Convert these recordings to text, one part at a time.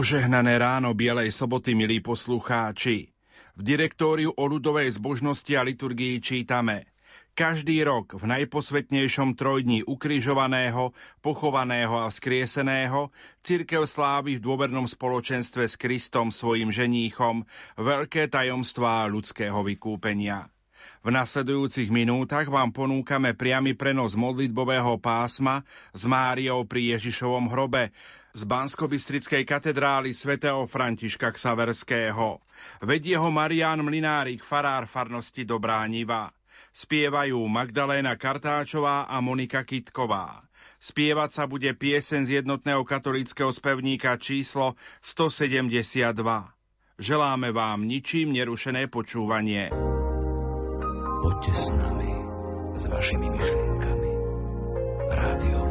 Požehnané ráno Bielej soboty, milí poslucháči. V direktóriu o ľudovej zbožnosti a liturgii čítame Každý rok v najposvetnejšom trojdní ukrižovaného, pochovaného a skrieseného církev slávi v dôvernom spoločenstve s Kristom svojim ženíchom veľké tajomstvá ľudského vykúpenia. V nasledujúcich minútach vám ponúkame priamy prenos modlitbového pásma s Máriou pri Ježišovom hrobe, z bansko katedrály svätého Františka Ksaverského. Vedie ho Marian Mlinárik, farár farnosti Dobrániva. Spievajú Magdaléna Kartáčová a Monika Kitková. Spievať sa bude piesen z jednotného katolického spevníka číslo 172. Želáme vám ničím nerušené počúvanie. Poďte s nami, s vašimi myšlienkami. Rádio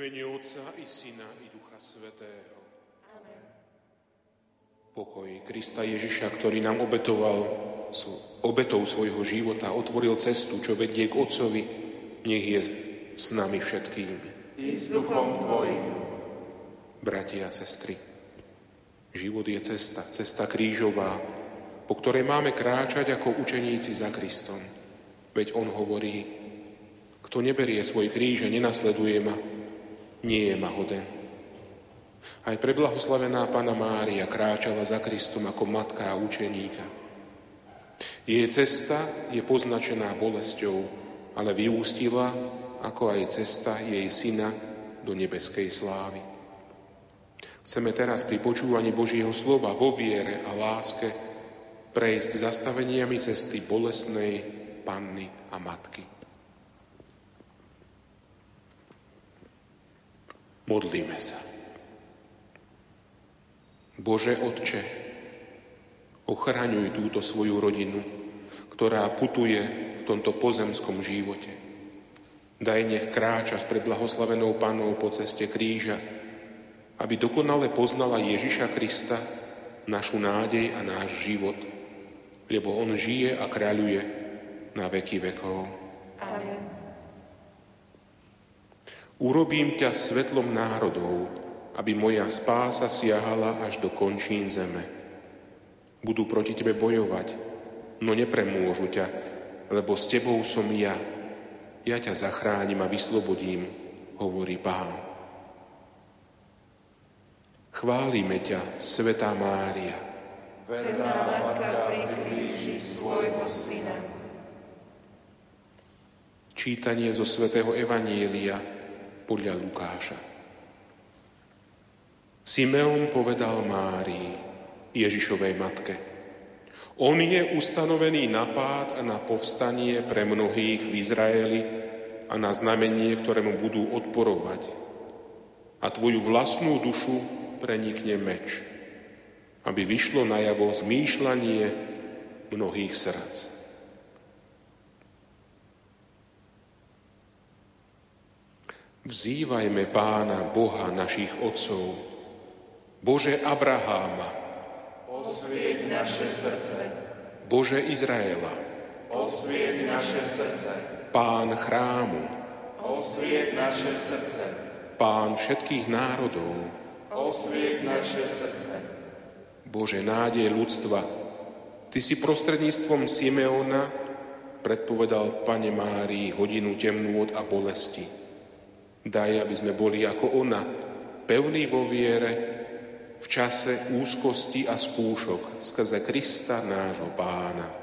mene Otca i Syna i Ducha Svetého. Amen. Pokoj Krista Ježiša, ktorý nám obetoval obetou svojho života, otvoril cestu, čo vedie k Otcovi, nech je s nami všetkým. I s duchom Tvojim. Bratia a sestry, život je cesta, cesta krížová, po ktorej máme kráčať ako učeníci za Kristom. Veď On hovorí, kto neberie svoj kríž a nenasleduje ma, nie je ma hoden. Aj preblahoslavená Pana Mária kráčala za Kristom ako matka a učeníka. Jej cesta je poznačená bolesťou, ale vyústila, ako aj cesta jej syna, do nebeskej slávy. Chceme teraz pri počúvaní Božieho slova vo viere a láske prejsť zastaveniami cesty bolesnej panny a matky. Modlíme sa. Bože Otče, ochraňuj túto svoju rodinu, ktorá putuje v tomto pozemskom živote. Daj nech kráča s preblahoslavenou Panou po ceste kríža, aby dokonale poznala Ježiša Krista, našu nádej a náš život, lebo On žije a kráľuje na veky vekov. Amen. Urobím ťa svetlom národov, aby moja spása siahala až do končín zeme. Budú proti tebe bojovať, no nepremôžu ťa, lebo s tebou som ja. Ja ťa zachránim a vyslobodím, hovorí Pán. Chválime ťa, Svetá Mária. Verná Matka pri kríži svojho Syna. Čítanie zo Svetého Evanielia podľa Lukáša. Simeon povedal Márii, Ježišovej matke, on je ustanovený na pád a na povstanie pre mnohých v Izraeli a na znamenie, ktorému budú odporovať. A tvoju vlastnú dušu prenikne meč, aby vyšlo najavo zmýšľanie mnohých srdc. Vzývajme pána Boha našich otcov, Bože Abraháma, osvieť naše srdce, Bože Izraela, osvieť naše srdce, Pán chrámu, osvieť naše srdce, Pán všetkých národov, osvieť naše srdce, Bože nádej ľudstva, Ty si prostredníctvom Simeona predpovedal Pane Márii hodinu temnôt a bolesti. Daj, aby sme boli ako ona, pevní vo viere, v čase úzkosti a skúšok skrze Krista nášho pána.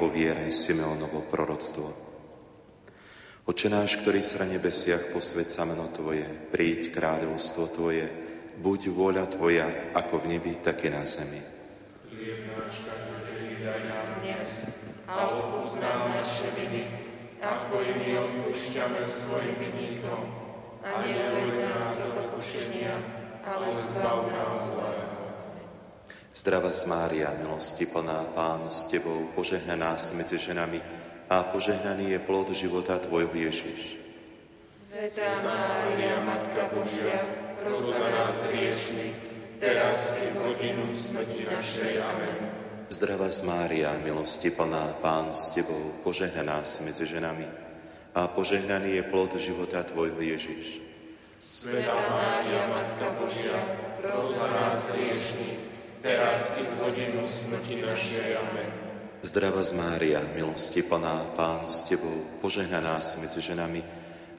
Vo viere Simeonovo proroctvo. Oče náš, ktorý sa na nebesiach, posved sa meno Tvoje, príď kráľovstvo Tvoje, buď vôľa Tvoja, ako v nebi, tak i na zemi. dnes a odpúsť nám naše viny, ako i my odpúšťame svojim vinníkom. A neuved nás do pokušenia, ale zbav nás zlého. Zdrava Mária, milosti plná Pán s Tebou, požehnaná si medzi ženami a požehnaný je plod života Tvojho Ježiš. Svetá Mária, Matka Božia, pros za nás hriešných, teraz i v hodinu smrti našej. Amen. Zdrava Mária, milosti plná Pán s Tebou, požehnaná si medzi ženami a požehnaný je plod života Tvojho Ježiš. Svetá Mária, Matka Božia, pros za nás hriešných, teraz i v hodinu smrti našej. Amen. Zdrava z Mária, milosti plná, Pán s Tebou, požehnaná si medzi ženami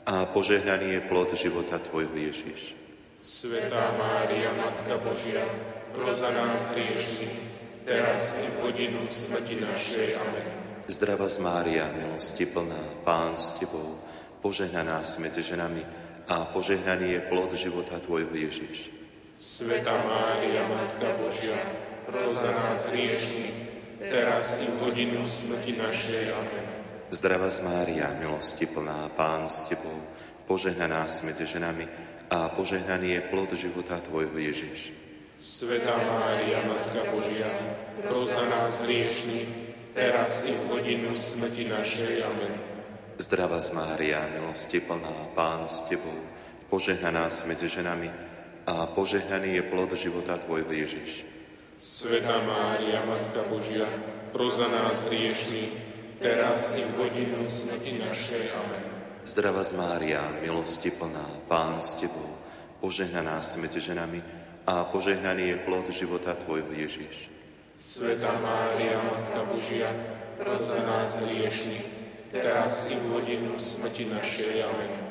a požehnaný je plod života Tvojho Ježiš. Svetá Mária, Matka Božia, pros za nás hriešni, teraz i v hodinu smrti našej. Amen. Zdrava z Mária, milosti plná, Pán s Tebou, požehnaná si medzi ženami a požehnaný je plod života Tvojho Ježiš. Sveta Mária, Matka Božia, pros za nás hriešni, teraz i v hodinu smrti našej. Amen. Zdrava z Mária, milosti plná, Pán s Tebou, požehnaná si medzi ženami a požehnaný je plod života Tvojho Ježiš. Sveta Mária, Matka Božia, pros za nás hriešni, teraz i v hodinu smrti našej. Amen. Zdrava z Mária, milosti plná, Pán s Tebou, požehnaná si medzi ženami a požehnaný je plod života Tvojho Ježiš. Sveta Mária, Matka Božia, pros za nás hriešni, teraz i v hodinu smrti našej. Amen. Zdrava z Mária, milosti plná, Pán s Tebou, požehnaná si medzi ženami a požehnaný je plod života Tvojho Ježiš. Sveta Mária, Matka Božia, pros za nás hriešni, teraz i v hodinu smrti našej. Amen.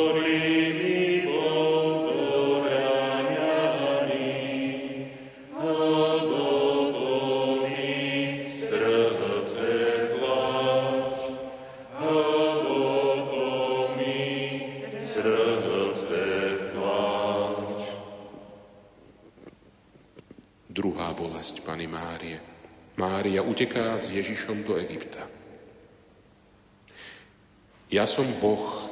uteká s Ježišom do Egypta. Ja som Boh,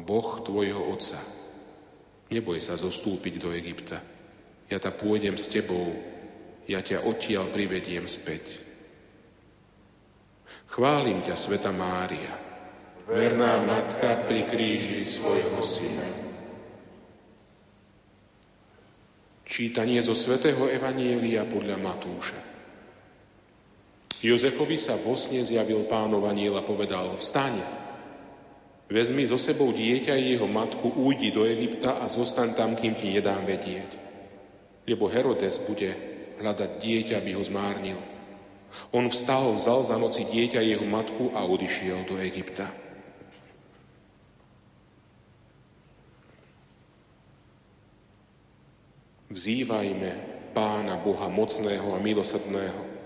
Boh tvojho otca. Neboj sa zostúpiť do Egypta. ja ta pôjdem s tebou, ja ťa odtiaľ privediem späť. Chválim ťa, Sveta Mária, verná matka pri kríži svojho syna. Čítanie zo Svetého Evanielia podľa Matúša. Jozefovi sa vo sne zjavil pánov aniel a povedal, vstane, vezmi so sebou dieťa i jeho matku, újdi do Egypta a zostaň tam, kým ti nedám vedieť. Lebo Herodes bude hľadať dieťa, aby ho zmárnil. On vstal, vzal za noci dieťa jeho matku a odišiel do Egypta. Vzývajme Pána Boha mocného a milosrdného.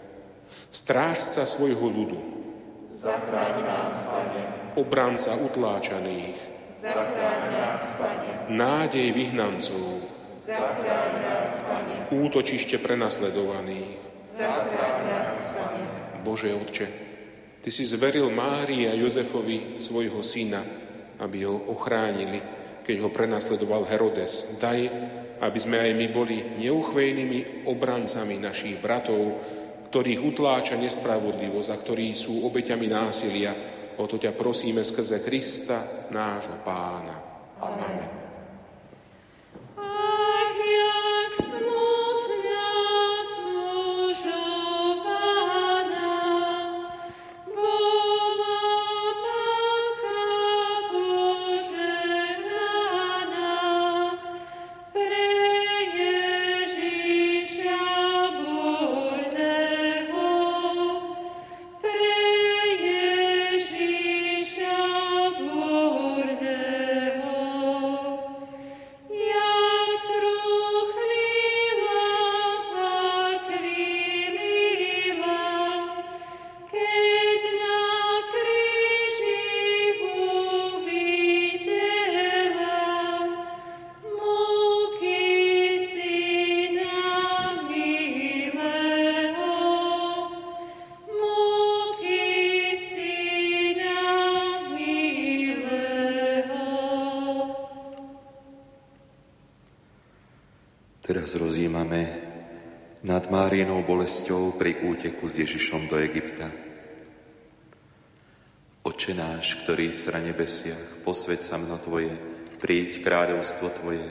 Strážca svojho ľudu. Zachráň nás, Pane. Obranca utláčaných. Zachráň nás, Pane. Nádej vyhnancov. Zachráň nás, Pane. Útočište prenasledovaných. Zachráň nás, Pane. Bože Otče, Ty si zveril Márii a Jozefovi svojho syna, aby ho ochránili, keď ho prenasledoval Herodes. Daj, aby sme aj my boli neuchvejnými obrancami našich bratov, ktorých utláča nespravodlivosť a ktorí sú obeťami násilia. O to ťa prosíme skrze Krista, nášho pána. Amen. Amen. Bolesťou pri úteku s Ježišom do Egypta. Oče náš, ktorý si na nebesiach, posveď sa mno Tvoje, príď kráľovstvo Tvoje,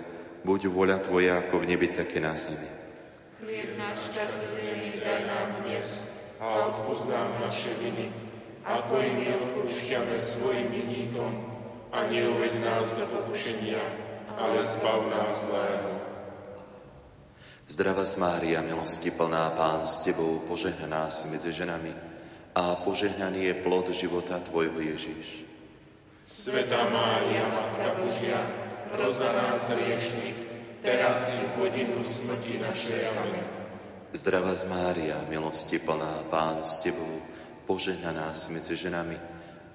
buď voľa Tvoja ako v nebi, také na zemi. Chlieb náš každodenný daj nám dnes a odpúsť nám naše viny, ako i my odpúšťame svojim vinníkom a neuveď nás do pokušenia, ale zbav nás zlého. Zdrava Mária, milosti plná Pán s Tebou, požehnaná si medzi ženami a požehnaný je plod života Tvojho Ježiš. Sveta Mária, Matka Božia, roza nás hriešných, teraz i v hodinu smrti našej. Amen. Zdrava Mária, milosti plná Pán s Tebou, požehnaná si medzi ženami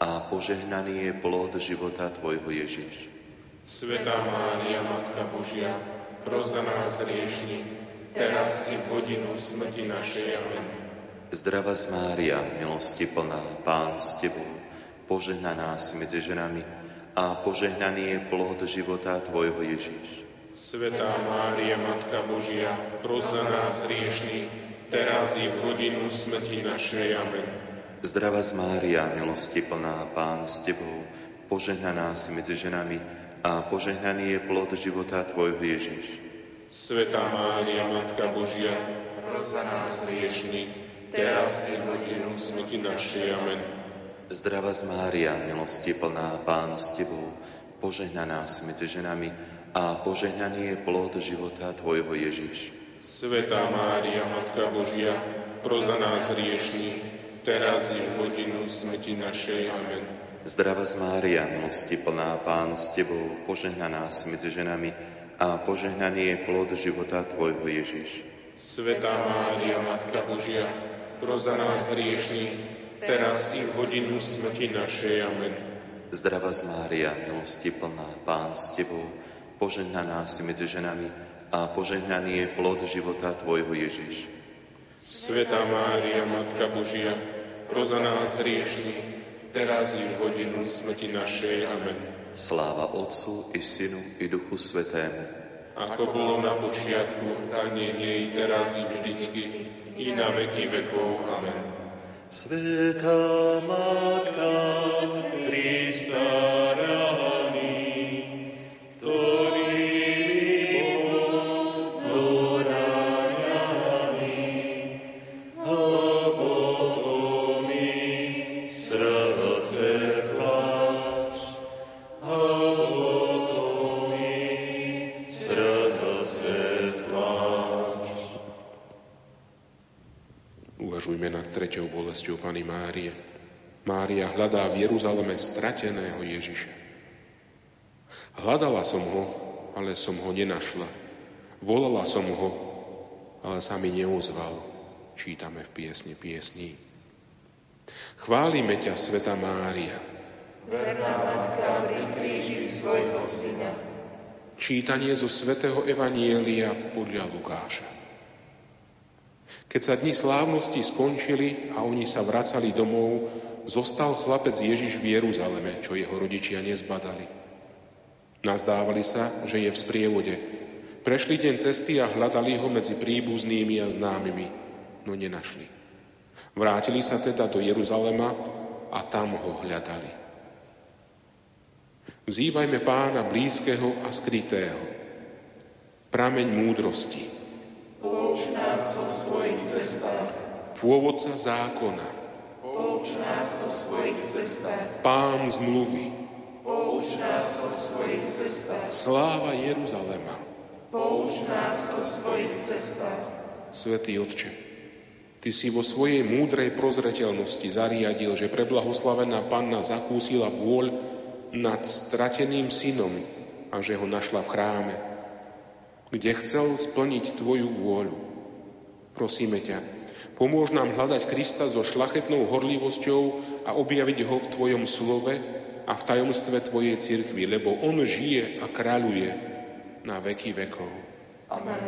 a požehnaný je plod života Tvojho Ježiš. Sveta Mária, Matka Božia, roza nás hriešných, teraz i v hodinu smrti našej. Amen. Zdrava z Mária, milosti plná, Pán s Tebou, požehnaná si medzi ženami a požehnaný je plod života Tvojho Ježiš. Svetá Mária, Matka Božia, pros za nás hriešných, teraz i v hodinu smrti našej. Amen. Zdrava z Mária, milosti plná, Pán s Tebou, požehnaná si medzi ženami a požehnaný je plod života Tvojho Ježiš. Svetá Mária, Matka Božia, pros za nás hriešných, teraz i v hodinu smrti našej. Amen. Zdrava z Mária, milosti plná, Pán s Tebou, požehnaná si medzi ženami a požehnaný je plod života Tvojho Ježiš. Svetá Mária, Matka Božia, pros za nás hriešných, teraz i v hodinu smrti našej. Amen. Zdrava z Mária, milosti plná, Pán s Tebou, požehnaná si medzi ženami a požehnaný je plod života Tvojho Ježiš. Svetá Mária, Matka Božia, pro za nás hriešný, teraz i v hodinu smrti našej. Amen. Zdrava z Mária, milosti plná, Pán s Tebou, požehnaná si medzi ženami a požehnaný je plod života Tvojho Ježiš. Svetá Mária, Matka Božia, pro za nás hriešný, teraz i v hodinu smrti našej. Amen. Sláva Otcu i Synu i Duchu Svetému, ako bolo na počiatku, tak nech jej teraz i vždycky, i na veky vekov. Amen. Sveta Matka Krista bolesťou Pany Márie. Mária hľadá v Jeruzaleme strateného Ježiša. Hľadala som ho, ale som ho nenašla. Volala som ho, ale sa mi neozval. Čítame v piesni piesní. Chválime ťa, Sveta Mária. Verná Matka pri kríži svojho syna. Čítanie zo svätého Evanielia podľa Lukáša. Keď sa dni slávnosti skončili a oni sa vracali domov, zostal chlapec Ježiš v Jeruzaleme, čo jeho rodičia nezbadali. Nazdávali sa, že je v sprievode. Prešli deň cesty a hľadali ho medzi príbuznými a známymi, no nenašli. Vrátili sa teda do Jeruzalema a tam ho hľadali. Vzývajme pána blízkeho a skrytého. Prameň múdrosti. Pouč nás o svojich cestách. Pôvodca zákona. Pouč nás o svojich cestách. Pán zmluvy. Pouč nás o svojich cestách. Sláva Jeruzalema. Pouč nás o svojich cestách. Svetý Otče, Ty si vo svojej múdrej prozreteľnosti zariadil, že preblahoslavená panna zakúsila bôľ nad strateným synom a že ho našla v chráme, kde chcel splniť Tvoju vôľu. Prosíme ťa, pomôž nám hľadať Krista so šlachetnou horlivosťou a objaviť ho v Tvojom slove a v tajomstve Tvojej cirkvi, lebo On žije a kráľuje na veky vekov. Amen.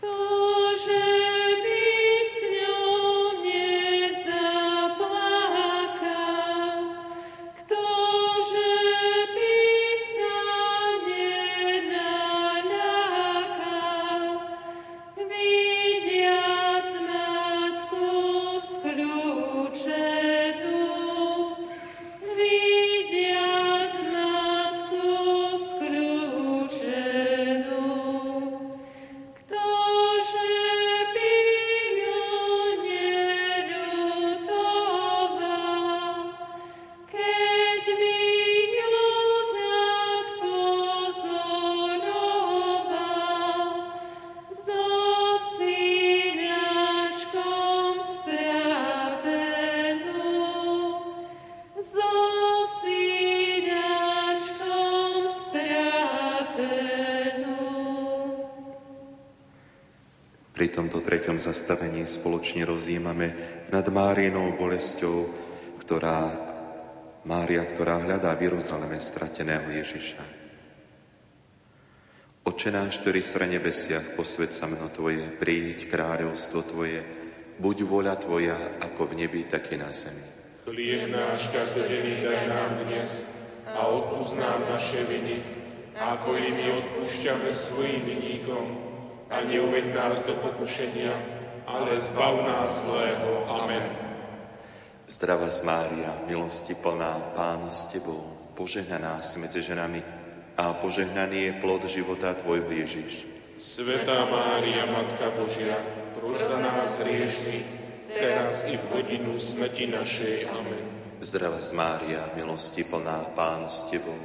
Písňou Pri tomto treťom zastavení spoločne rozjímame nad Márinou bolesťou, ktorá, Mária, ktorá hľadá v Jeruzaleme strateného Ježiša. Oče náš, ktorý si na nebesiach, posved sa meno Tvoje, príď kráľovstvo Tvoje, buď voľa Tvoja, ako v nebi, tak i na zemi. Chlieb náš každodenný daj nám dnes a odpúsť nám naše viny, ako i my odpúšťame svojim viníkom. A neuved nás do pokušenia, ale zbav nás zlého. Amen. Zdravá Mária, milosti plná, Pán s Tebou, požehnaná si medzi ženami a požehnaný je plod života Tvojho Ježiš. Svetá Mária, Matka Božia, pros za nás hriešných, teraz i v hodinu smrti našej. Amen. Zdravá Mária, milosti plná, Pán s Tebou,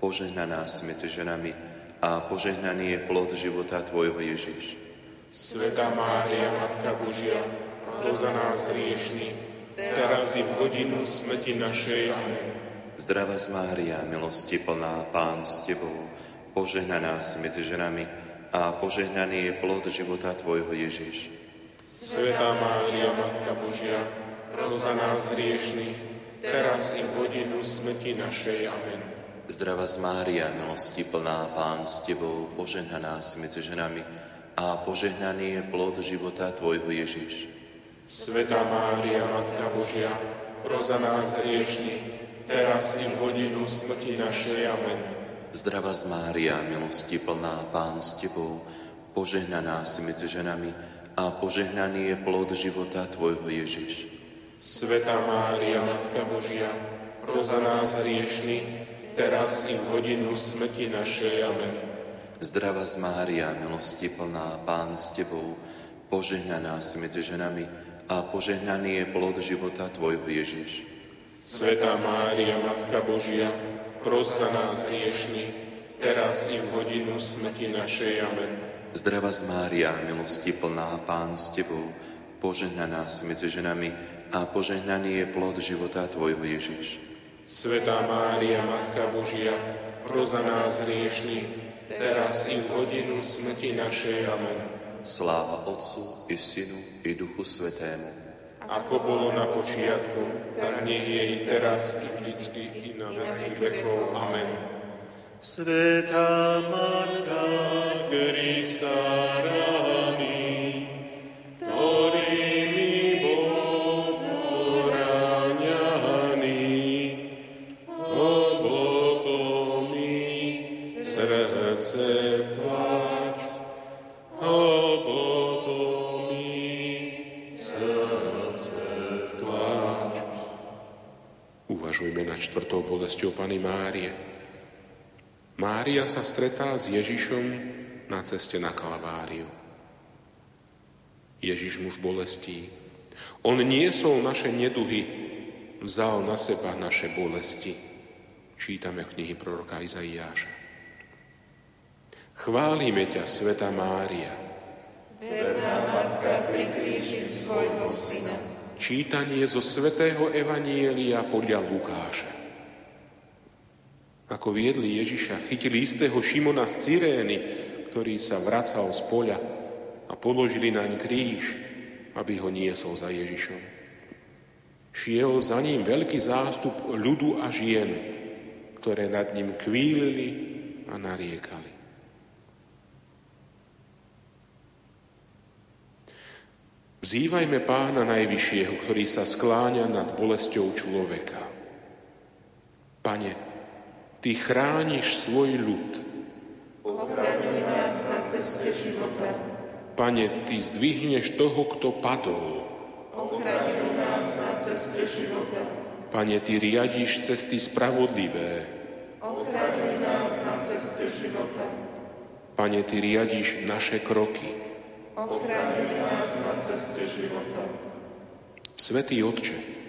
požehnaná si medzi ženami a požehnaný je plod života Tvojho Ježiš. Svetá Mária, Matka Božia, za nás hriešných, teraz i v hodinu smrti našej. Amen. Zdravá Mária, milosti plná, Pán s Tebou, požehnaná si medzi ženami a požehnaný je plod života Tvojho Ježiš. Svetá Mária, Matka Božia, za nás hriešných, teraz i v hodinu smrti našej. Amen. Zdravá Mária, milosti plná, Pán s Tebou, požehnaná si medzi ženami a požehnaný je plod života Tvojho Ježiš. Svetá Mária, Matka Božia, pros za nás hriešných, teraz i v hodinu smrti našej. Amen. Zdravá z Mária, milosti plná, Pán s Tebou, požehnaná si medzi ženami a požehnaný je plod života Tvojho Ježiš. Sveta Mária, Matka Božia, pros za nás hriešný, teraz i v hodinu smrti našej. Amen. Zdravá z Mária, milosti plná, Pán s Tebou, požehnaná si medzi ženami a požehnaný je plod života Tvojho Ježiš. Sveta Mária, Matka Božia, pros za nás hriešný, teraz i v hodinu smrti našej. Amen. Zdravá z Mária, milosti plná, Pán s Tebou, požehnaná si medzi ženami a požehnaný je plod života Tvojho Ježiš. Sveta Mária, Matka Božia, pros za nás hriešný, teraz i v hodinu smrti našej. Amen. Sláva Otcu i Synu i Duchu Svetému, Ako bolo na počiatku, tak nech je i teraz, i vždycky, i na veky vekov. Amen. Sveta Matka Krista štvrtou bolesťou Pany Márie. Mária sa stretá s Ježišom na ceste na Kalváriu. Ježiš muž bolestí. On niesol naše neduhy, vzal na seba naše bolesti. Čítame v knihy proroka Izaiáša. Chválime ťa, Sveta Mária. Verná matka pri kríži svojho syna. Čítanie zo Svetého Evanielia podľa Lukáša. Ako viedli Ježiša, chytili istého Šimona z Cyrény, ktorý sa vracal z poľa a položili naň kríž, aby ho niesol za Ježišom. Šiel za ním veľký zástup ľudu a žien, ktoré nad ním kvílili a nariekali. Vzývajme pána Najvyššieho, ktorý sa skláňa nad bolesťou človeka. Pane, Ty chrániš svoj ľud. Ochraňuj nás na ceste života. Pane, Ty zdvihneš toho, kto padol. Ochraňuj nás na ceste života. Pane, Ty riadiš cesty spravodlivé. Ochraňuj nás na ceste života. Pane, Ty riadiš naše kroky. Ochraňuj nás na ceste života. Svetý Otče,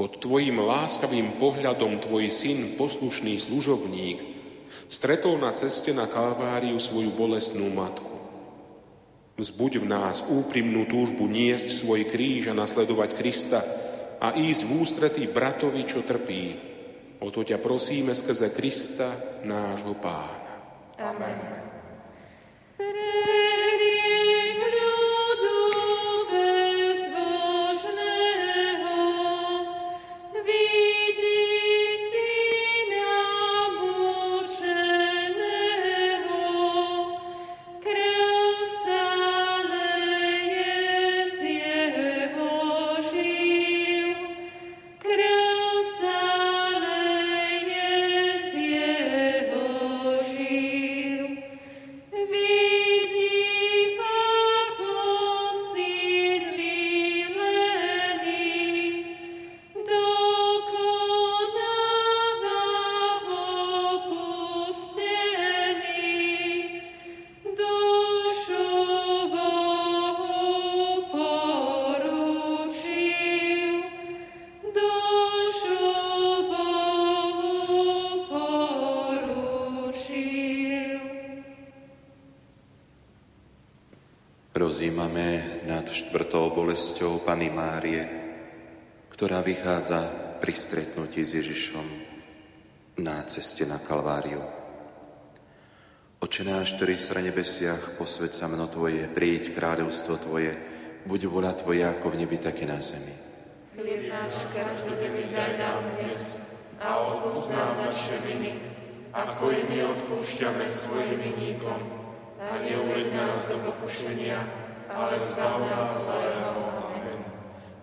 pod Tvojim láskavým pohľadom Tvoj syn, poslušný služobník, stretol na ceste na Kalváriu svoju bolestnú matku. Vzbuď v nás úprimnú túžbu niesť svoj kríž a nasledovať Krista a ísť v ústretí bratovi, čo trpí. O to ťa prosíme skrze Krista, nášho pána. Amen. Prehriech bolesťou Pany Márie, ktorá vychádza pri stretnutí s Ježišom na ceste na Kalváriu. Oče náš, ktorý si na nebesiach, posved sa meno Tvoje, príď kráľovstvo Tvoje, buď vola Tvoja ako v nebi, tak i na zemi. Chlieb náš každodenný daj nám dnes a odpust nám naše viny, ako i my odpúšťame svojim vinníkom. A neuveď nás do pokušenia, ale zbav nás zlého.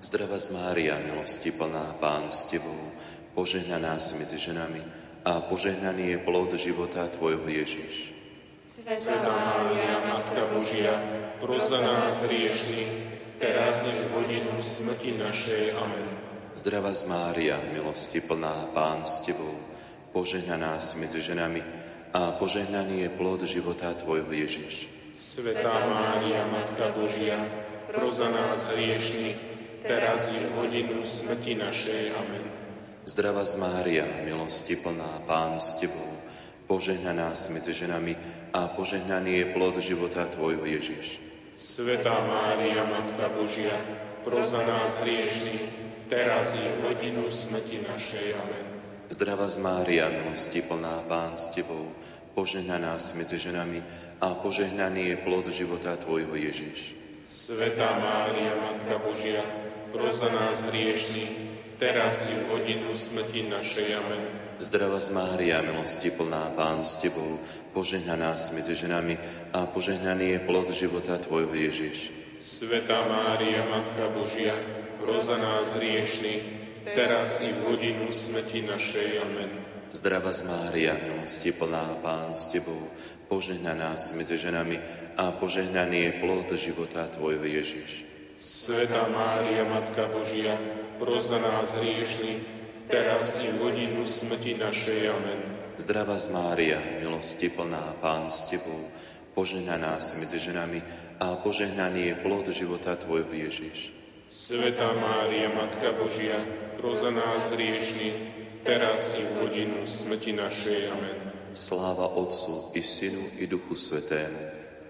Zdravá z Mária, milosti plná, Pán s Tebou, požehnaná si medzi ženami a požehnaný je plod života Tvojho Ježiš. Sveta Mária, Matka Božia, pros za nás hriešných, teraz i v hodinu smrti našej. Amen. Zdravá z Mária, milosti plná, Pán s Tebou, požehnaná si medzi ženami a požehnaný je plod života Tvojho Ježiš. Sveta Mária, Matka Božia, pros za nás hriešných, teraz i v hodinu smrti našej. Amen. Zdravá z Mária, milosti plná, Pán s Tebou, požehnaná si medzi ženami a požehnaný je plod života Tvojho Ježiš. Sveta Mária, Matka Božia, pros za nás hriešných, teraz i v hodinu smrti našej. Amen. Zdravá z Mária, milosti plná, Pán s Tebou, požehnaná si medzi ženami a požehnaný je plod života Tvojho Ježiš. Sveta Mária, Matka Božia, pros za nás hriešných, teraz i v hodinu smrti našej. Amen. Zdravá z Mária, milosti plná, Pán s Tebou, požehnaná si medzi ženami a požehnaný je plod života Tvojho Ježiš. Sveta Mária, Matka Božia, pros za nás hriešných, teraz i v hodinu smrti našej. Amen. Zdravá z Mária, milosti plná, Pán s Tebou, požehnaná si medzi ženami a požehnaný je plod života Tvojho Ježiš. Sveta Mária, Matka Božia, pros za nás hriešných, teraz i v hodinu smrti našej. Amen. Zdravá z Mária, milosti plná, Pán s Tebou, požehnaná si medzi ženami a požehnaný je plod života Tvojho Ježiš. Sveta Mária, Matka Božia, pros za nás hriešných, teraz i v hodinu smrti našej. Amen. Sláva Otcu i Synu i Duchu Svetému,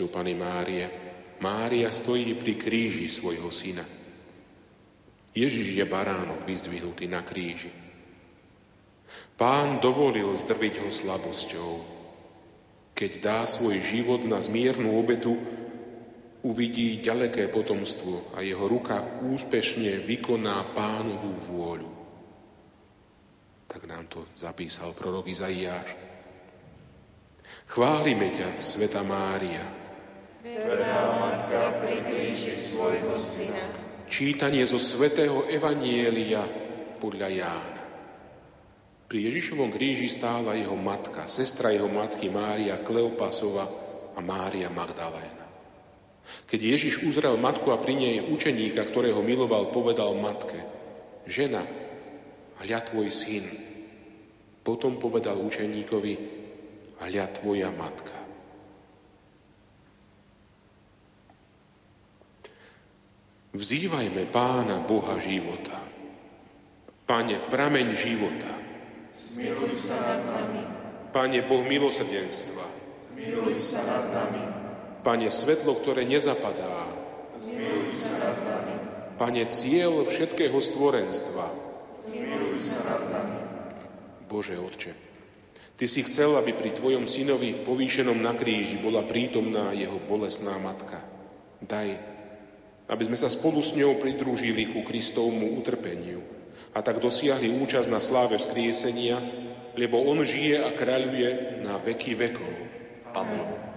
bolesťou Pany Márie. Mária stojí pri kríži svojho syna. Ježiš je baránok vyzdvihnutý na kríži. Pán dovolil zdrviť ho slabosťou. Keď dá svoj život na zmiernu obetu, uvidí ďaleké potomstvo a jeho ruka úspešne vykoná pánovú vôľu. Tak nám to zapísal prorok Izaiáš. Chválime ťa, Sveta Mária. Verná Matka pri kríži svojho syna. Čítanie zo Svetého Evanielia podľa Jána. Pri Ježišovom kríži stála jeho matka, sestra jeho matky Mária Kleopasova a Mária Magdaléna. Keď Ježiš uzrel matku a pri nej učeníka, ktorého miloval, povedal matke, žena, hľa tvoj syn. Potom povedal učeníkovi, hľa tvoja matka. Vzývajme Pána Boha života. Pane, prameň života. Zmiluj sa nad nami, Pane, Boh milosrdenstva. zmiluj sa nad nami, Pane, svetlo, ktoré nezapadá. zmiluj sa nad nami, Pane, cieľ všetkého stvorenstva. zmiluj sa nad nami. Bože Otče, Ty si chcel, aby pri Tvojom synovi povýšenom na kríži bola prítomná jeho bolesná matka. Daj, aby sme sa spolu s ňou pridružili ku Kristovmu utrpeniu a tak dosiahli účasť na sláve vzkriesenia, lebo On žije a kráľuje na veky vekov. Amen.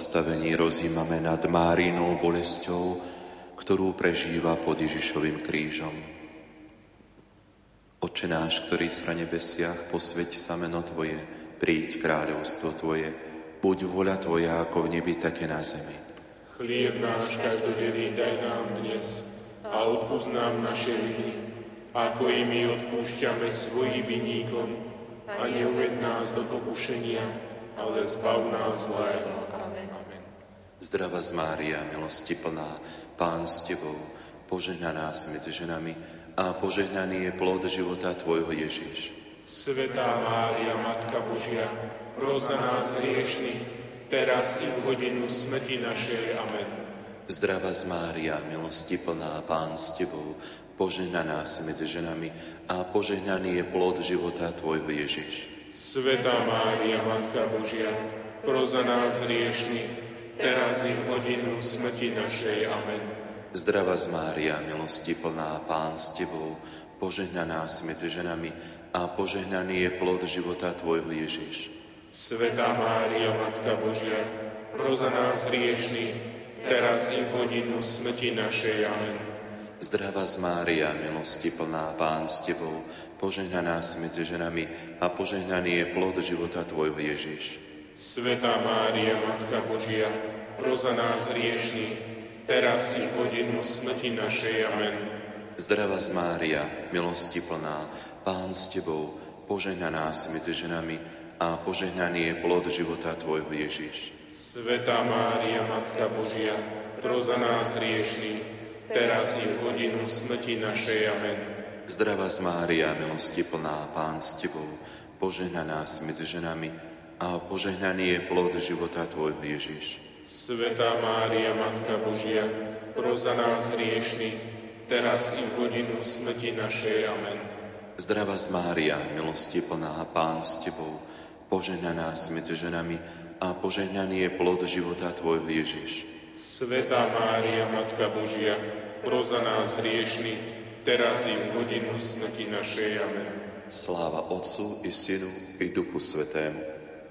Zastavení rozímame nad Márinou bolesťou, ktorú prežíva pod Ježišovým krížom. Oče náš, ktorý si na nebesiach, posveď sa meno Tvoje, príď kráľovstvo Tvoje, buď voľa Tvoja ako v nebi, také na zemi. Chlieb náš každodenný daj nám dnes a odpúsť nám naše viny, ako i my odpúšťame svojim vinníkom a neuved nás do pokušenia, ale zbav nás zlého. Zdrava z Mária, milosti plná, Pán s Tebou, požehnaná si medzi ženami a požehnaný je plod života Tvojho Ježiš. Svetá Mária, Matka Božia, pros za nás hriešných, teraz i v hodinu smrti našej. Amen. Zdrava z Mária, milosti plná, Pán s Tebou, požehnaná si medzi ženami a požehnaný je plod života Tvojho Ježiš. Svetá Mária, Matka Božia, pros za nás hriešných, teraz i v hodinu smrti našej. Amen. Zdrava z Mária, milosti plná, Pán s Tebou, požehnaná si medzi ženami a požehnaný je plod života Tvojho Ježiš. Svetá Mária, Matka Božia, pros za nás hriešných, teraz i v hodinu smrti našej. Amen. Zdrava z Mária, milosti plná, Pán s Tebou, požehnaná si medzi ženami a požehnaný je plod života Tvojho Ježiš. Svetá Mária, Matka Božia, pros za nás hriešných, teraz i hodinu smrti našej. Amen. Zdrava z Mária, milosti plná, Pán s Tebou, požehnaná si medzi ženami a požehnaný je plod života Tvojho Ježiš. Svetá Mária, Matka Božia, pros za nás hriešných, teraz i hodinu smrti našej. Amen. Zdrava z Mária, milosti plná, Pán s Tebou, požehnaná si medzi ženami a požehnaný je plod života Tvojho Ježiš. Svetá Mária, Matka Božia, pros za nás hriešných, teraz i v hodinu smrti našej. Amen. Zdrava z Mária, milosti plná, Pán s Tebou, požehnaná si medzi ženami a požehnaný je plod života Tvojho Ježiš. Svetá Mária, Matka Božia, pros za nás hriešných, teraz i v hodinu smrti našej. Amen. Sláva Otcu i Synu i Duchu Svetému.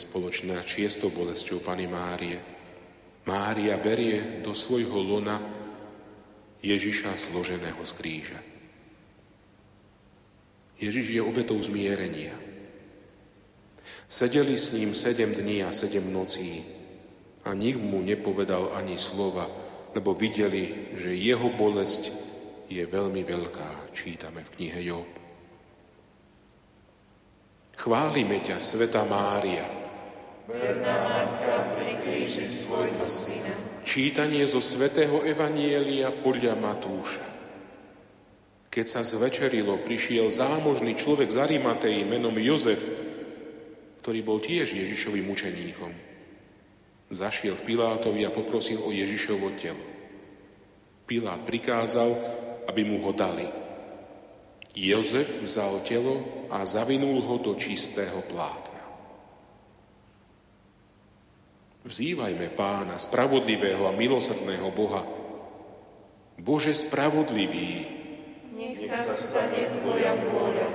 Nad šiestou bolesťou Pany Márie. Mária berie do svojho lona Ježiša zloženého z kríža. Ježiš je obetou zmierenia. Sedeli s ním sedem dní a sedem nocí a nik mu nepovedal ani slova, lebo videli, že jeho bolesť je veľmi veľká, čítame v knihe Job. Chválime ťa, Sveta Mária, Verná Matka pri svojho Syna, Čítanie zo svätého Evanielia podľa Matúša. Keď sa zvečerilo, prišiel zámožný človek z Arimatei menom Jozef, ktorý bol tiež Ježišovým učeníkom. Zašiel k Pilátovi a poprosil o Ježišovo telo. Pilát prikázal, aby mu ho dali. Jozef vzal telo a zavinul ho do čistého plátna. Vzývajme pána, spravodlivého a milosrdného Boha. Bože spravodlivý, nech sa stane Tvoja vôľa,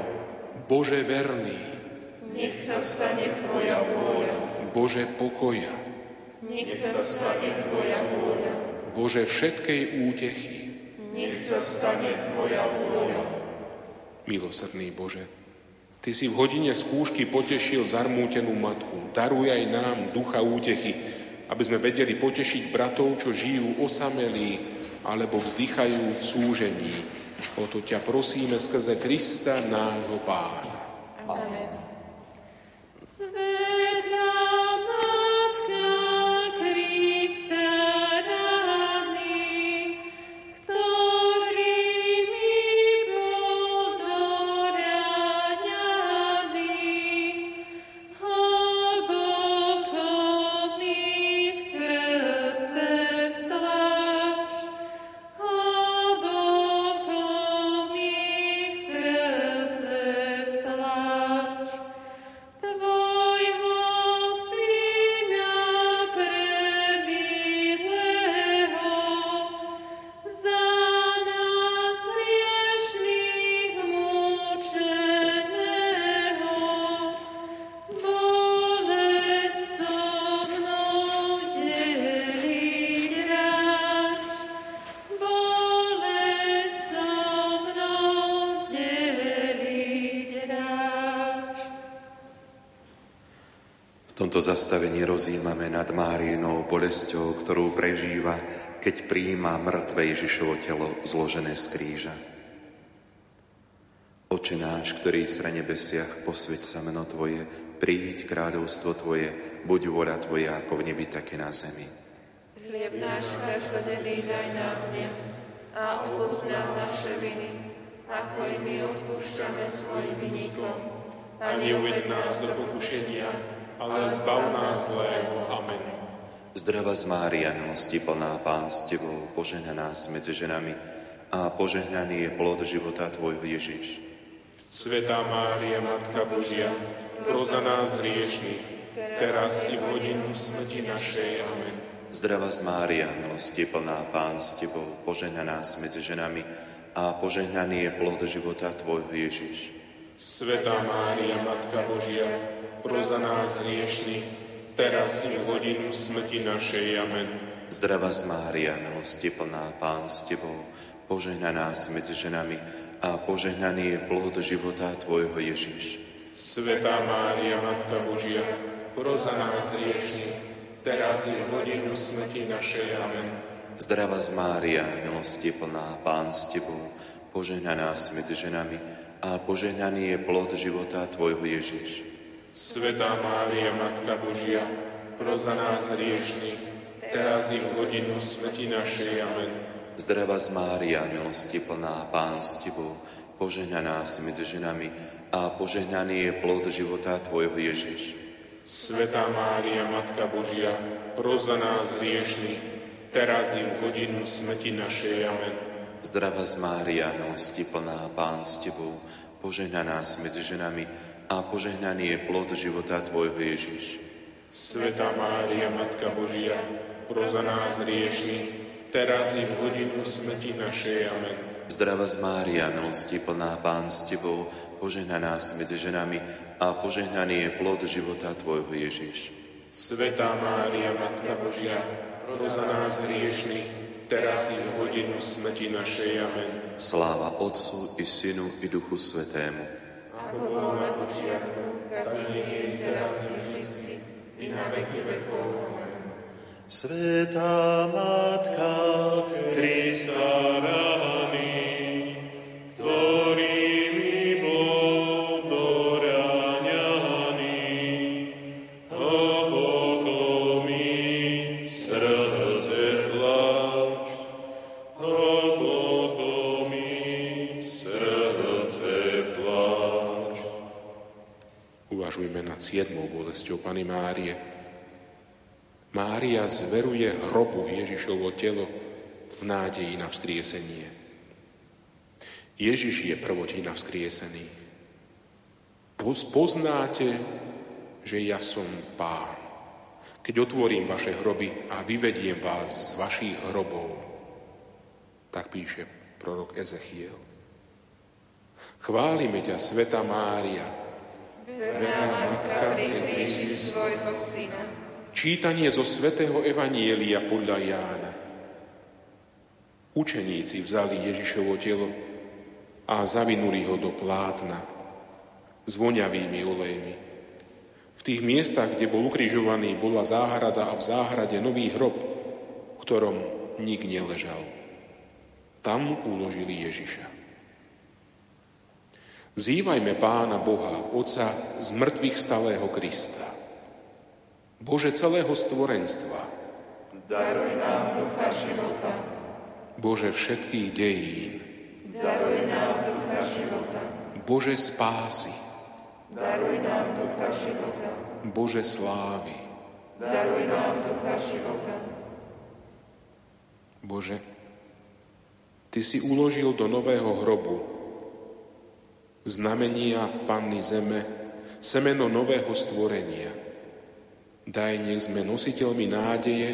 Bože verný, nech sa stane Tvoja vôľa, Bože pokoja, nech sa stane Tvoja vôľa, Bože všetkej útechy, nech sa stane Tvoja vôľa. milosrdný Bože. Ty si v hodine skúšky potešil zarmútenú matku. Daruj aj nám ducha útechy, aby sme vedeli potešiť bratov, čo žijú osamelí alebo vzdychajú v súžení. O to ťa prosíme skrze Krista, nášho pána. Amen. Sveta tomto zastavení rozímame nad Máriinou bolesťou, ktorú prežíva, keď prijíma mŕtve Ježišovo telo zložené z kríža. Oče náš, ktorý si na nebesiach, posveď sa meno Tvoje, príď kráľovstvo Tvoje, buď vôľa Tvoja ako v nebi, také na zemi. Chlieb náš každodenný daj nám dnes a odpúsť naše viny, ako i my odpúšťame svojim vynikom. A neuved nás do pokušenia, ale zbav nás zlého. Amen. Zdrava z Mária, milosti plná Pán s Tebou, požehnaná si medzi ženami a požehnaný je plod života Tvojho Ježiš. Svetá Mária, Matka Božia, pro za nás hriešných, teraz i v hodinu smrti našej. Amen. Zdrava z Mária, milosti plná Pán s Tebou, požehnaná si medzi ženami a požehnaný je plod života Tvojho Ježiš. Svetá Mária, Matka Božia, pro za nás hriešných, teraz i v hodinu smrti našej. Amen. Zdrava z Mária, milosti plná Pán s Tebou, požehnaná si medzi ženami a požehnaný je plod života Tvojho Ježiš. Svetá Mária, Matka Božia, pro za nás hriešných, teraz i v hodinu smrti našej. Amen. Zdrava z Mária, milosti plná Pán s Tebou, požehnaná si medzi ženami a požehnaný je plod života Tvojho Ježiš. Svetá Mária, Matka Božia, pro za nás hriešných, teraz i v hodinu smrti našej. Amen. Zdrava z Mária, milosti plná Pán s Tebou, požehnaná si medzi ženami a požehnaný je plod života Tvojho Ježiš. Svetá Mária, Matka Božia, pro za nás hriešných, teraz i v hodinu smrti našej. Amen. Zdrava z Mária, milosti plná Pán s Tebou, požehnaná si medzi ženami a požehnaný je plod života Tvojho Ježiš. Sveta Mária, Matka Božia, pro za nás hriešných, teraz i v hodinu smrti našej. Amen. Zdrava z Mária, milosti plná Pán s Tebou, požehnaná si medzi ženami a požehnaný je plod života Tvojho Ježiš. Svetá Mária, Matka Božia, pro za nás hriešných, teraz i v hodinu smrti našej. Amen. Sláva Otcu i Synu i Duchu Svetému ako bolo na počiatku, tak nie je teraz i vždycky, i na veky vekov. Amen. Svetá Matka Krista rany, Uvažujme nad siedmou bolesťou Pany Márie. Mária zveruje hrobu Ježišovo telo v nádeji na vzkriesenie. Ježiš je prvotina vzkriesený. Poz- Poznáte, že ja som pán. Keď otvorím vaše hroby a vyvediem vás z vašich hrobov, tak píše prorok Ezechiel. Chválime ťa, Sveta Mária, Verná Matka kríži svojho Syna, Čítanie zo svätého Evanielia podľa Jána. Učeníci vzali Ježišovo telo a zavinuli ho do plátna s voňavými olejmi. V tých miestach, kde bol ukrižovaný, bola záhrada a v záhrade nový hrob, v ktorom nik neležal. Tam uložili Ježiša. Zývajme Pána Boha, Otca z mŕtvych stalého Krista. Bože celého stvorenstva, daruj nám ducha života, Bože všetkých dejín, daruj nám ducha života, Bože spásy, daruj nám ducha života, Bože slávy, daruj nám ducha života. Bože, Ty si uložil do nového hrobu znamenia Panny Zeme, semeno nového stvorenia. Daj, nech sme nositeľmi nádeje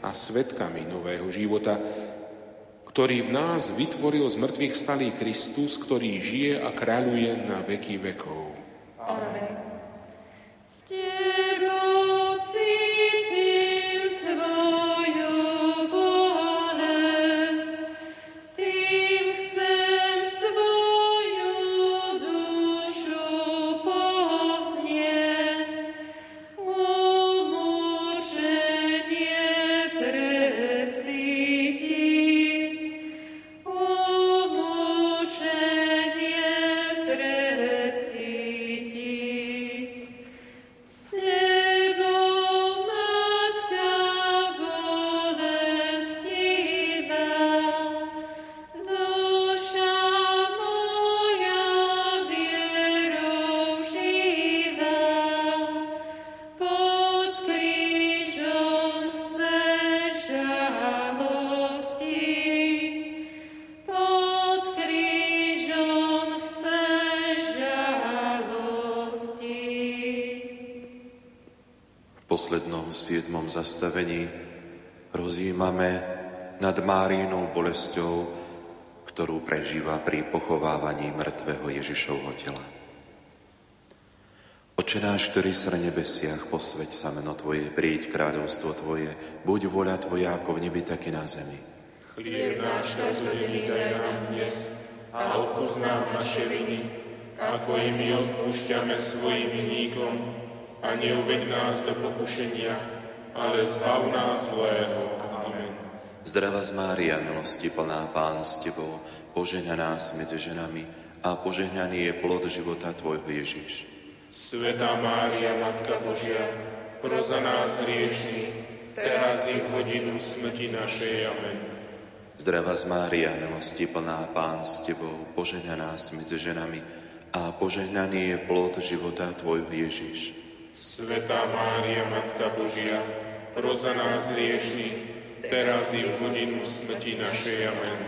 a svetkami nového života, ktorý v nás vytvoril z mŕtvych stalý Kristus, ktorý žije a kráľuje na veky vekov. Amen. S poslednom siedmom zastavení rozjímame nad Márínou bolesťou, ktorú prežíva pri pochovávaní mŕtvého Ježišovho tela. Oče náš, ktorý sa na nebesiach, posveď sa meno Tvoje, príď kráľovstvo Tvoje, buď voľa Tvoja ako v nebi, tak i na zemi. Chlieb náš každodenný daj nám dnes a odpúsť nám naše viny, ako i my odpúšťame svojim viníkom a neuveď nás do pokušenia, ale zbav nás zlého. Amen. Zdravá z Mária, milosti plná Pán s Tebou, požehnaná si medzi ženami a požehnaný je plod života Tvojho Ježiš. Svetá Mária, Matka Božia, pro za nás hriešný, teraz i v hodinu smrti našej. Amen. Zdravá z Mária, milosti plná Pán s Tebou, požehnaná si medzi ženami a požehnaný je plod života Tvojho Ježiš. Svetá Mária, Matka Božia, pro za nás hriešný, teraz i v hodinu smrti našej. Amen.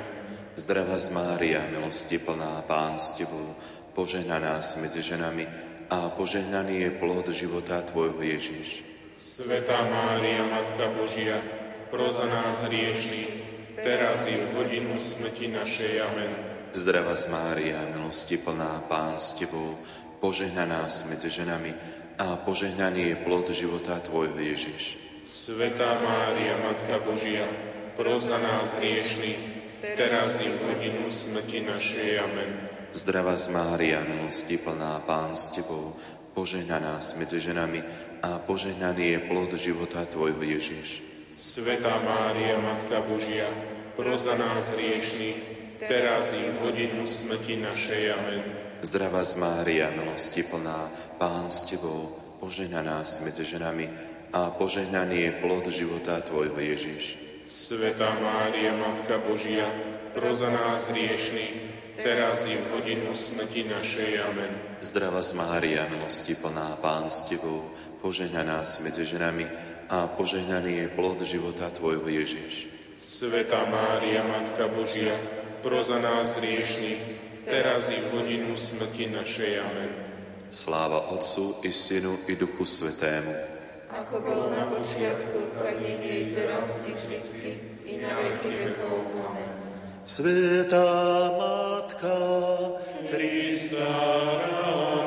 Zdravá z Mária, milosti plná Pán s Tebou, požehnaná si medzi ženami a požehnaný je plod života Tvojho Ježiš. Svetá Mária, Matka Božia, pro za nás hriešný, teraz i v hodinu smrti našej. Amen. Zdravá z Mária, milosti plná Pán s Tebou, požehnaná si medzi ženami a požehnaný je plod života Tvojho Ježiš. Svetá Mária, Matka Božia, pro za nás hriešný, teraz i v hodinu smrti našej. Amen. Zdravá z Mária, milosti plná Pán s Tebou, požehnaná medzi ženami a požehnaný je plod života Tvojho Ježiš. Svetá Mária, Matka Božia, pro za nás hriešný, teraz i v hodinu smrti našej. Amen. Zdravá z Mária, milosti plná Pán s Tebou, požehnaná si medzi ženami a požehnaný je plod života Tvojho Ježiš. Svetá Mária, Matka Božia, pro za nás hriešný, teraz i v hodinu smrti našej. Amen. Zdravá z Mária, milosti plná Pán s Tebou, požehnaná si medzi ženami a požehnaný je plod života Tvojho Ježiš. Svetá Mária, Matka Božia, pro za nás hriešný, teraz i v hodinu smrti našej. Amen. Sláva Otcu i Synu i Duchu Svetému. Ako bolo na počiatku, tak nech je i teraz i vždycky, i na veky vekov. Amen. Svetá Matka, Krista rami,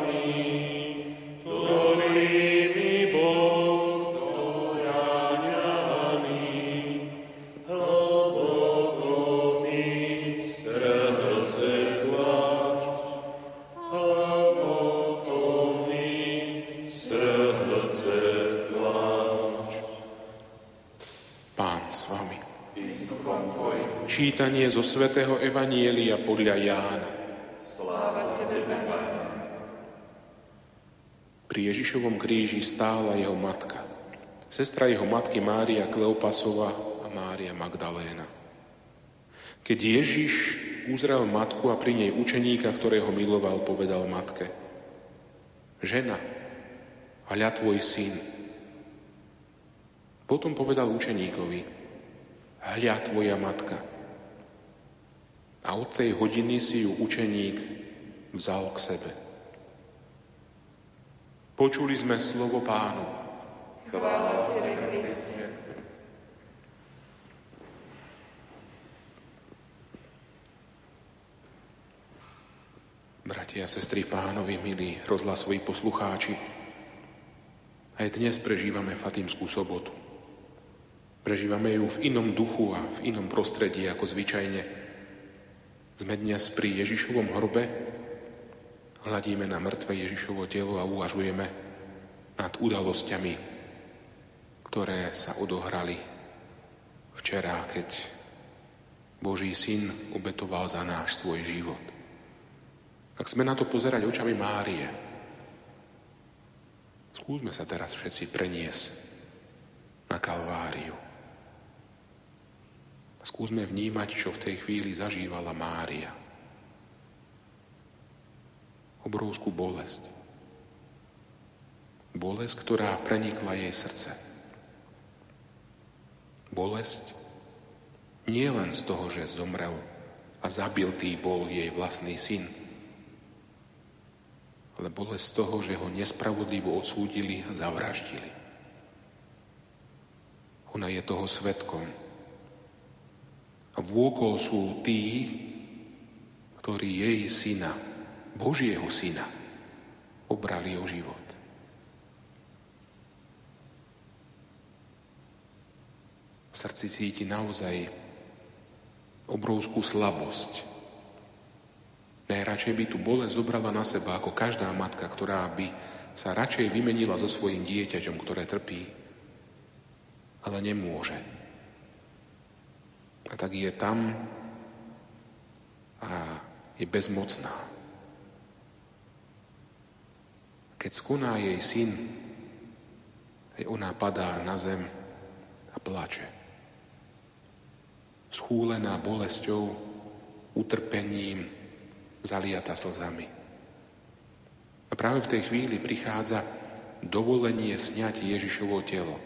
Čítanie zo svätého Evanielia podľa Jána. Sláva Tebe, Pane. Pri Ježišovom kríži stála jeho matka, sestra jeho matky Mária Kleopasova a Mária Magdaléna. Keď Ježiš uzrel matku a pri nej učeníka, ktorého miloval, povedal matke, žena, hľa tvoj syn. Potom povedal učeníkovi, hľa tvoja matka. A od tej hodiny si ju učeník vzal k sebe. Počuli sme slovo pánu. Chvála Tebe, Kriste. Bratia a sestry pánovi, milí rozhlasoví poslucháči, aj dnes prežívame Fatimskú sobotu. Prežívame ju v inom duchu a v inom prostredí ako zvyčajne. Sme dnes pri Ježišovom hrobe, hľadíme na mŕtve Ježišovo telo a uvažujeme nad udalosťami, ktoré sa odohrali včera, keď Boží syn obetoval za náš svoj život. Tak sme na to pozerať očami Márie. Skúsme sa teraz všetci preniesť na Kalváriu. Skúsme vnímať, čo v tej chvíli zažívala Mária. Obrovskú bolesť. Bolesť, ktorá prenikla jej srdce. Bolesť nie len z toho, že zomrel a zabiltý bol jej vlastný syn, ale bolesť z toho, že ho nespravodlivo odsúdili a zavraždili. Ona je toho svetkom. A vôkol sú tí, ktorí jej syna, Božieho syna, obrali o život. V srdci cíti naozaj obrovskú slabosť. Najradšej by tu bolesť zobrala na seba ako každá matka, ktorá by sa radšej vymenila so svojim dieťaťom, ktoré trpí, ale nemôže. A tak je tam a je bezmocná. Keď skoná jej syn, aj ona padá na zem a plače. Schúlená bolesťou, utrpením, zaliata slzami. A práve v tej chvíli prichádza dovolenie sňať Ježišovo telo.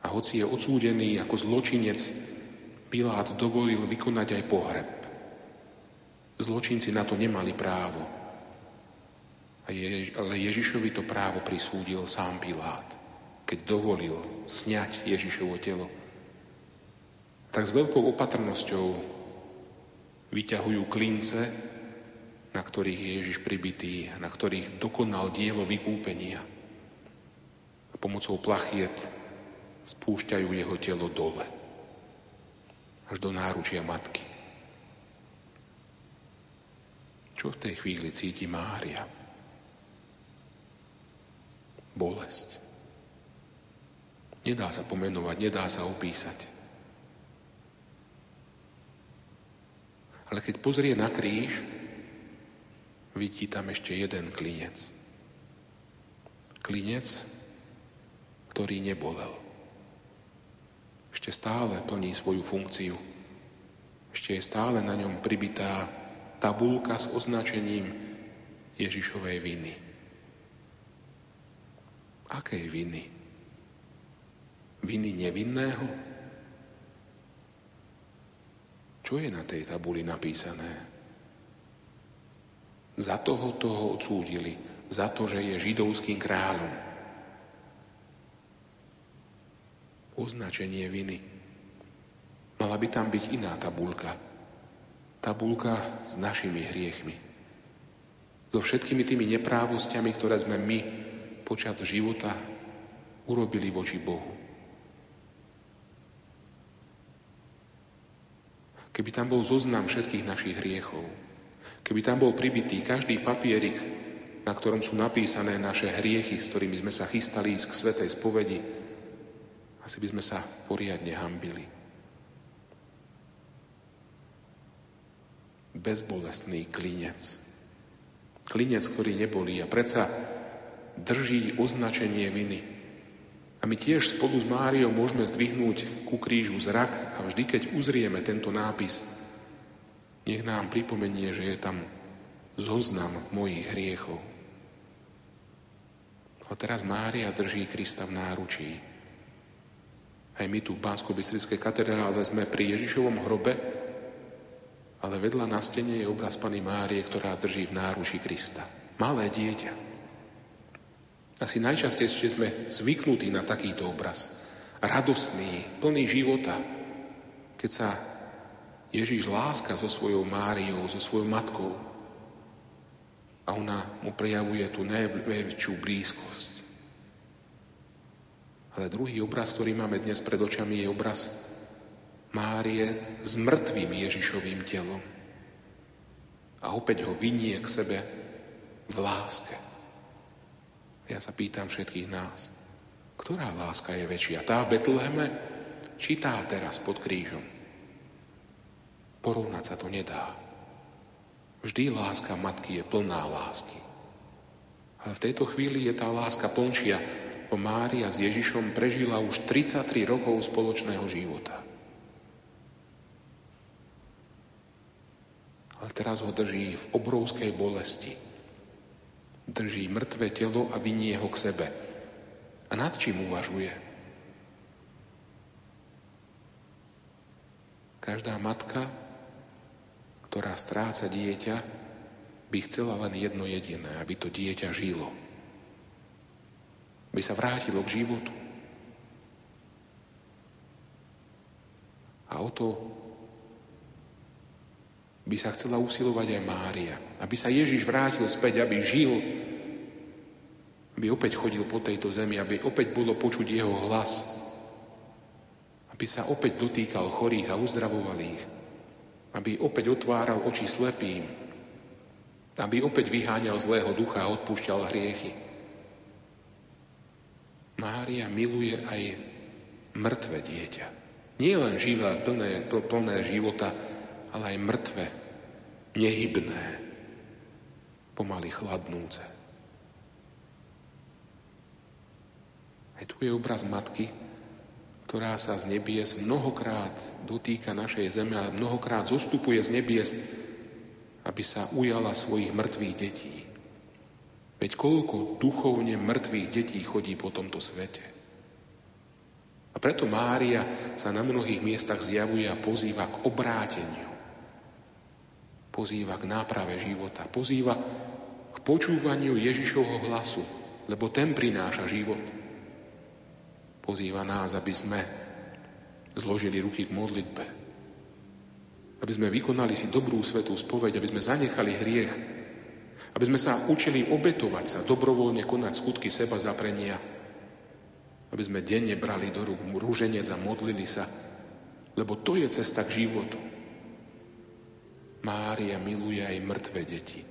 A hoci je odsúdený ako zločinec, Pilát dovolil vykonať aj pohreb. Zločinci na to nemali právo. Ale Ježišovi to právo prisúdil sám Pilát, keď dovolil sňať Ježišovo telo. Tak s veľkou opatrnosťou vyťahujú klince, na ktorých je Ježiš pribitý, na ktorých dokonal dielo vykúpenia. A pomocou plachiet spúšťajú jeho telo dole, až do náručia matky. Čo v tej chvíli cíti Mária? Bolesť. Nedá sa pomenovať, nedá sa opísať. Ale keď pozrie na kríž, vidí tam ešte jeden klinec. Klinec, ktorý nebolel. Ešte stále plní svoju funkciu. Ešte je stále na ňom pribitá tabulka s označením Ježišovej viny. Akej viny? Viny nevinného? Čo je na tej tabuli napísané? Za toho toho odsúdili, za to, že je židovským kráľom. Označenie viny. Mala by tam byť iná tabulka tabulka s našimi hriechmi. So všetkými tými neprávostiami, ktoré sme my počas života urobili voči Bohu. Keby tam bol zoznam všetkých našich hriechov, keby tam bol pribitý každý papierik, na ktorom sú napísané naše hriechy, s ktorými sme sa chystali ísť k svetej spovedi, asi by sme sa poriadne hambili. bezbolestný klinec. Klinec, ktorý nebolí a predsa drží označenie viny. A my tiež spolu s Máriou môžeme zdvihnúť ku krížu zrak a vždy, keď uzrieme tento nápis, nech nám pripomenie, že je tam zoznam mojich hriechov. A teraz Mária drží Krista v náručí. Aj my tu v bansko katedrále sme pri Ježišovom hrobe ale vedľa na stene je obraz Pany Márie, ktorá drží v náruši Krista. Malé dieťa. Asi najčastejšie sme zvyknutí na takýto obraz. Radosný, plný života, keď sa Ježíš láska so svojou Máriou, so svojou matkou a ona mu prejavuje tú najväčšiu blízkosť. Ale druhý obraz, ktorý máme dnes pred očami, je obraz Márie s mŕtvým Ježišovým telom. A opäť ho vynie k sebe v láske. Ja sa pýtam všetkých nás, ktorá láska je väčšia? Tá v Betleheme, či tá teraz pod krížom? Porovnať sa to nedá. Vždy láska matky je plná lásky. Ale v tejto chvíli je tá láska plnšia, bo Mária s Ježišom prežila už 33 rokov spoločného života. ale teraz ho drží v obrovskej bolesti. Drží mŕtve telo a vynie ho k sebe. A nad čím uvažuje? Každá matka, ktorá stráca dieťa, by chcela len jedno jediné, aby to dieťa žilo. By sa vrátilo k životu. A o to by sa chcela usilovať aj Mária. Aby sa Ježiš vrátil späť, aby žil, aby opäť chodil po tejto zemi, aby opäť bolo počuť jeho hlas, aby sa opäť dotýkal chorých a uzdravoval ich, aby opäť otváral oči slepým, aby opäť vyháňal zlého ducha a odpúšťal hriechy. Mária miluje aj mŕtve dieťa. Nie len živé, plné, plné života, ale aj mŕtve, nehybné, pomaly chladnúce. Aj tu je obraz matky, ktorá sa z nebies mnohokrát dotýka našej zeme a mnohokrát zostupuje z nebies, aby sa ujala svojich mŕtvych detí. Veď koľko duchovne mŕtvych detí chodí po tomto svete. A preto Mária sa na mnohých miestach zjavuje a pozýva k obráteniu pozýva k náprave života, pozýva k počúvaniu Ježišovho hlasu, lebo ten prináša život. Pozýva nás, aby sme zložili ruky k modlitbe, aby sme vykonali si dobrú svetú spoveď, aby sme zanechali hriech, aby sme sa učili obetovať sa, dobrovoľne konať skutky seba zaprenia, aby sme denne brali do rúk rúženec a modlili sa, lebo to je cesta k životu. Mária miluje aj mŕtve deti.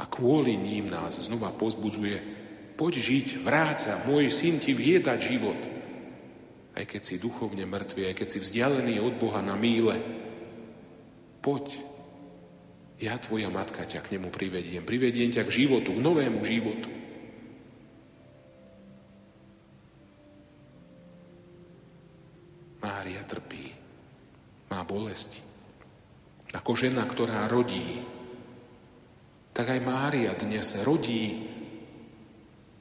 A kvôli ním nás znova pozbudzuje, poď žiť, vráca, môj syn ti vie dať život. Aj keď si duchovne mŕtvy, aj keď si vzdialený od Boha na míle, poď, ja tvoja matka ťa k nemu privediem. Privediem ťa k životu, k novému životu. Mária trpí, má bolesti ako žena, ktorá rodí, tak aj Mária dnes rodí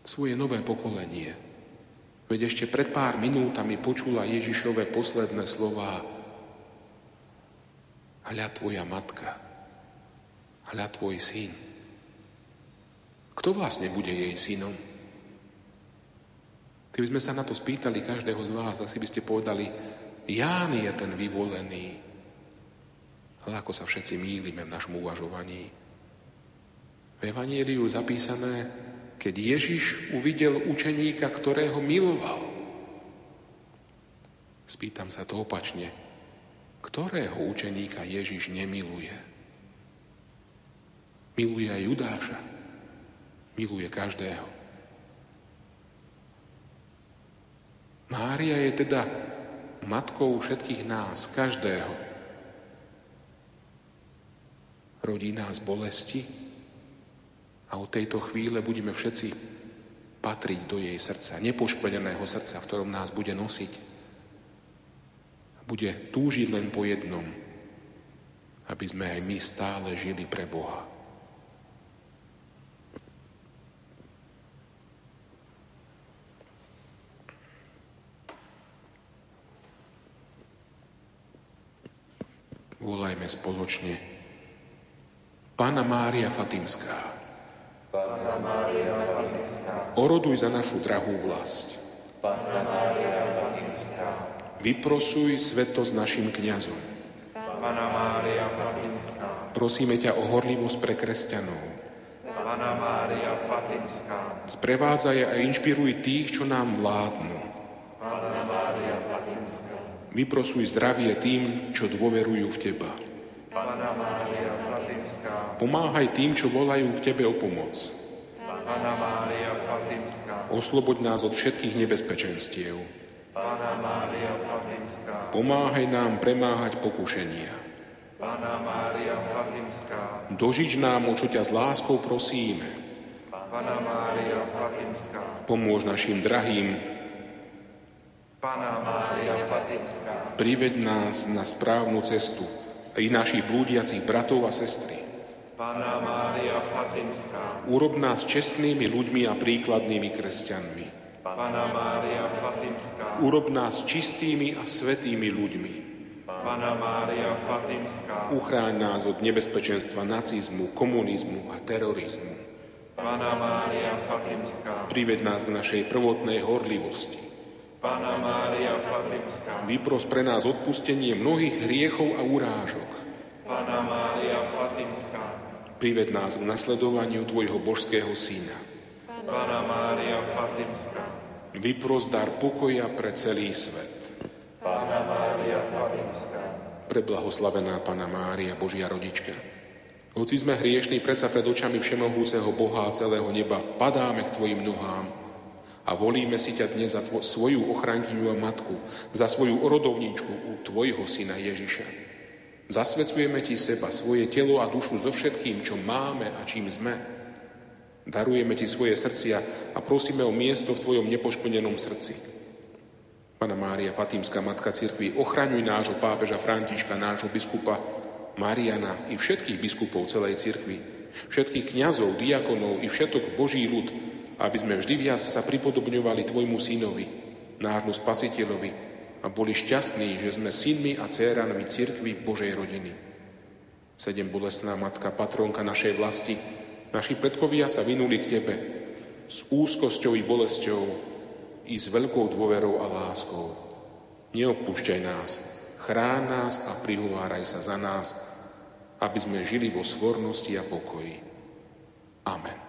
svoje nové pokolenie. Veď ešte pred pár minútami počula Ježišové posledné slová. Hľa tvoja matka, hľa tvoj syn. Kto vlastne bude jej synom? Keby sme sa na to spýtali každého z vás, asi by ste povedali, Ján je ten vyvolený, ale ako sa všetci mýlime v našom uvažovaní. V Evangeliu zapísané, keď Ježiš uvidel učeníka, ktorého miloval. Spýtam sa to opačne. Ktorého učeníka Ježiš nemiluje? Miluje aj Judáša. Miluje každého. Mária je teda matkou všetkých nás, každého. rodí nás bolesti a od tejto chvíle budeme všetci patriť do jej srdca, nepoškvedeného srdca, v ktorom nás bude nosiť. Bude túžiť len po jednom, aby sme aj my stále žili pre Boha. Volajme spoločne Pána Mária Fatimská. Pána Mária Fatimská. Oroduj za našu drahú vlast. Pána Mária Fatimská. Vyprosuj sveto s našim kňazom. Pána Mária Fatimská. Prosíme ťa o horlivosť pre kresťanov. Pána Mária Fatimská. Sprevádzaj a inšpiruj tých, čo nám vládnu. Pána Mária Fatimská. Vyprosuj zdravie tým, čo dôverujú v Teba. Pána Mária Fatimská. Pomáhaj tým, čo volajú k Tebe o pomoc. Pána Mária Fatimská. Osloboď nás od všetkých nebezpečenstiev. Pána Mária Fatimská. Pomáhaj nám premáhať pokušenia. Pána Mária Fatimská. Dožič nám, o čo ťa s láskou prosíme. Pána Mária Fatimská. Pomôž našim drahým. Pána Mária Fatimská. Priveď nás na správnu cestu i našich blúdiacich bratov a sestry. Pána Mária Fatimská. Urob nás čestnými ľuďmi a príkladnými kresťanmi. Pána Mária Fatimská. Urob nás čistými a svetými ľuďmi. Pána Mária Fatimská. Uchráň nás od nebezpečenstva nacizmu, komunizmu a terorizmu. Pána Mária Fatimská. Prived nás k našej prvotnej horlivosti. Pana Mária Fatimská, Vypros pre nás odpustenie mnohých hriechov a urážok. Pana Mária Fatimská, Prived nás k nasledovaniu Tvojho božského Syna. Pana Mária Fatimská, Vypros dar pokoja pre celý svet. Pana Mária Fatimská, Preblahoslavená Pana Mária, Božia rodička. Hoci sme hriešní, predsa pred očami všemohúceho Boha a celého neba padáme k Tvojim nohám a volíme si ťa dnes za tvo- svoju ochrankyňu a matku, za svoju orodovníčku u Tvojho Syna Ježiša. Zasvedcujeme Ti seba, svoje telo a dušu so všetkým, čo máme a čím sme. Darujeme Ti svoje srdcia a prosíme o miesto v Tvojom nepoškvrnenom srdci. Pana Mária, Fatímska matka cirkvi, ochraňuj nášho pápeža Františka, nášho biskupa Mariana i všetkých biskupov celej cirkvi, všetkých kňazov, diakonov i všetok Boží ľud, aby sme vždy viac sa pripodobňovali Tvojmu synovi, nášmu spasiteľovi a boli šťastní, že sme synmi a dcérami cirkvi Božej rodiny. Sedem bolestná matka, patrónka našej vlasti, naši predkovia sa vynuli k Tebe s úzkosťou i bolesťou i s veľkou dôverou a láskou. Neopúšťaj nás, chrán nás a prihováraj sa za nás, aby sme žili vo svornosti a pokoji. Amen.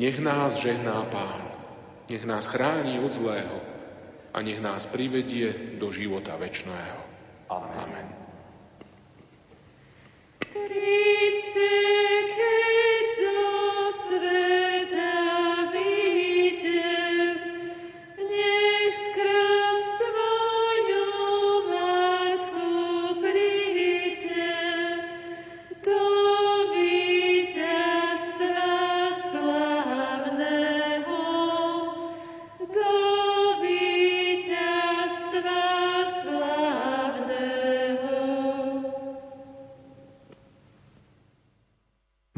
Nech nás žehná Pán, nech nás chráni od zlého a nech nás privedie do života večného. Amen. Amen. Kriste,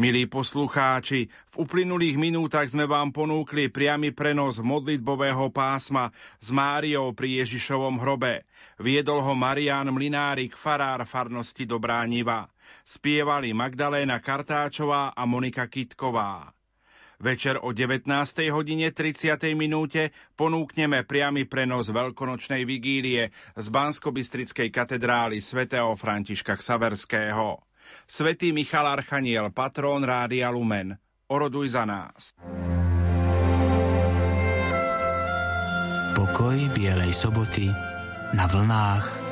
Milí poslucháči, v uplynulých minútach sme vám ponúkli priamy prenos modlitbového pásma s Máriou pri Ježišovom hrobe. Viedol ho Marián Mlinárik, farár farnosti Dobrá Niva. Spievali Magdaléna Kartáčová a Monika Kitková. Večer o 19. hodine 30. minúte ponúkneme priamy prenos veľkonočnej vigílie z Banskobystrickej katedrály svätého Františka Ksaverského. Svetý Michal Archaniel, patrón Rádia Lumen. Oroduj za nás. Pokoj Bielej soboty na vlnách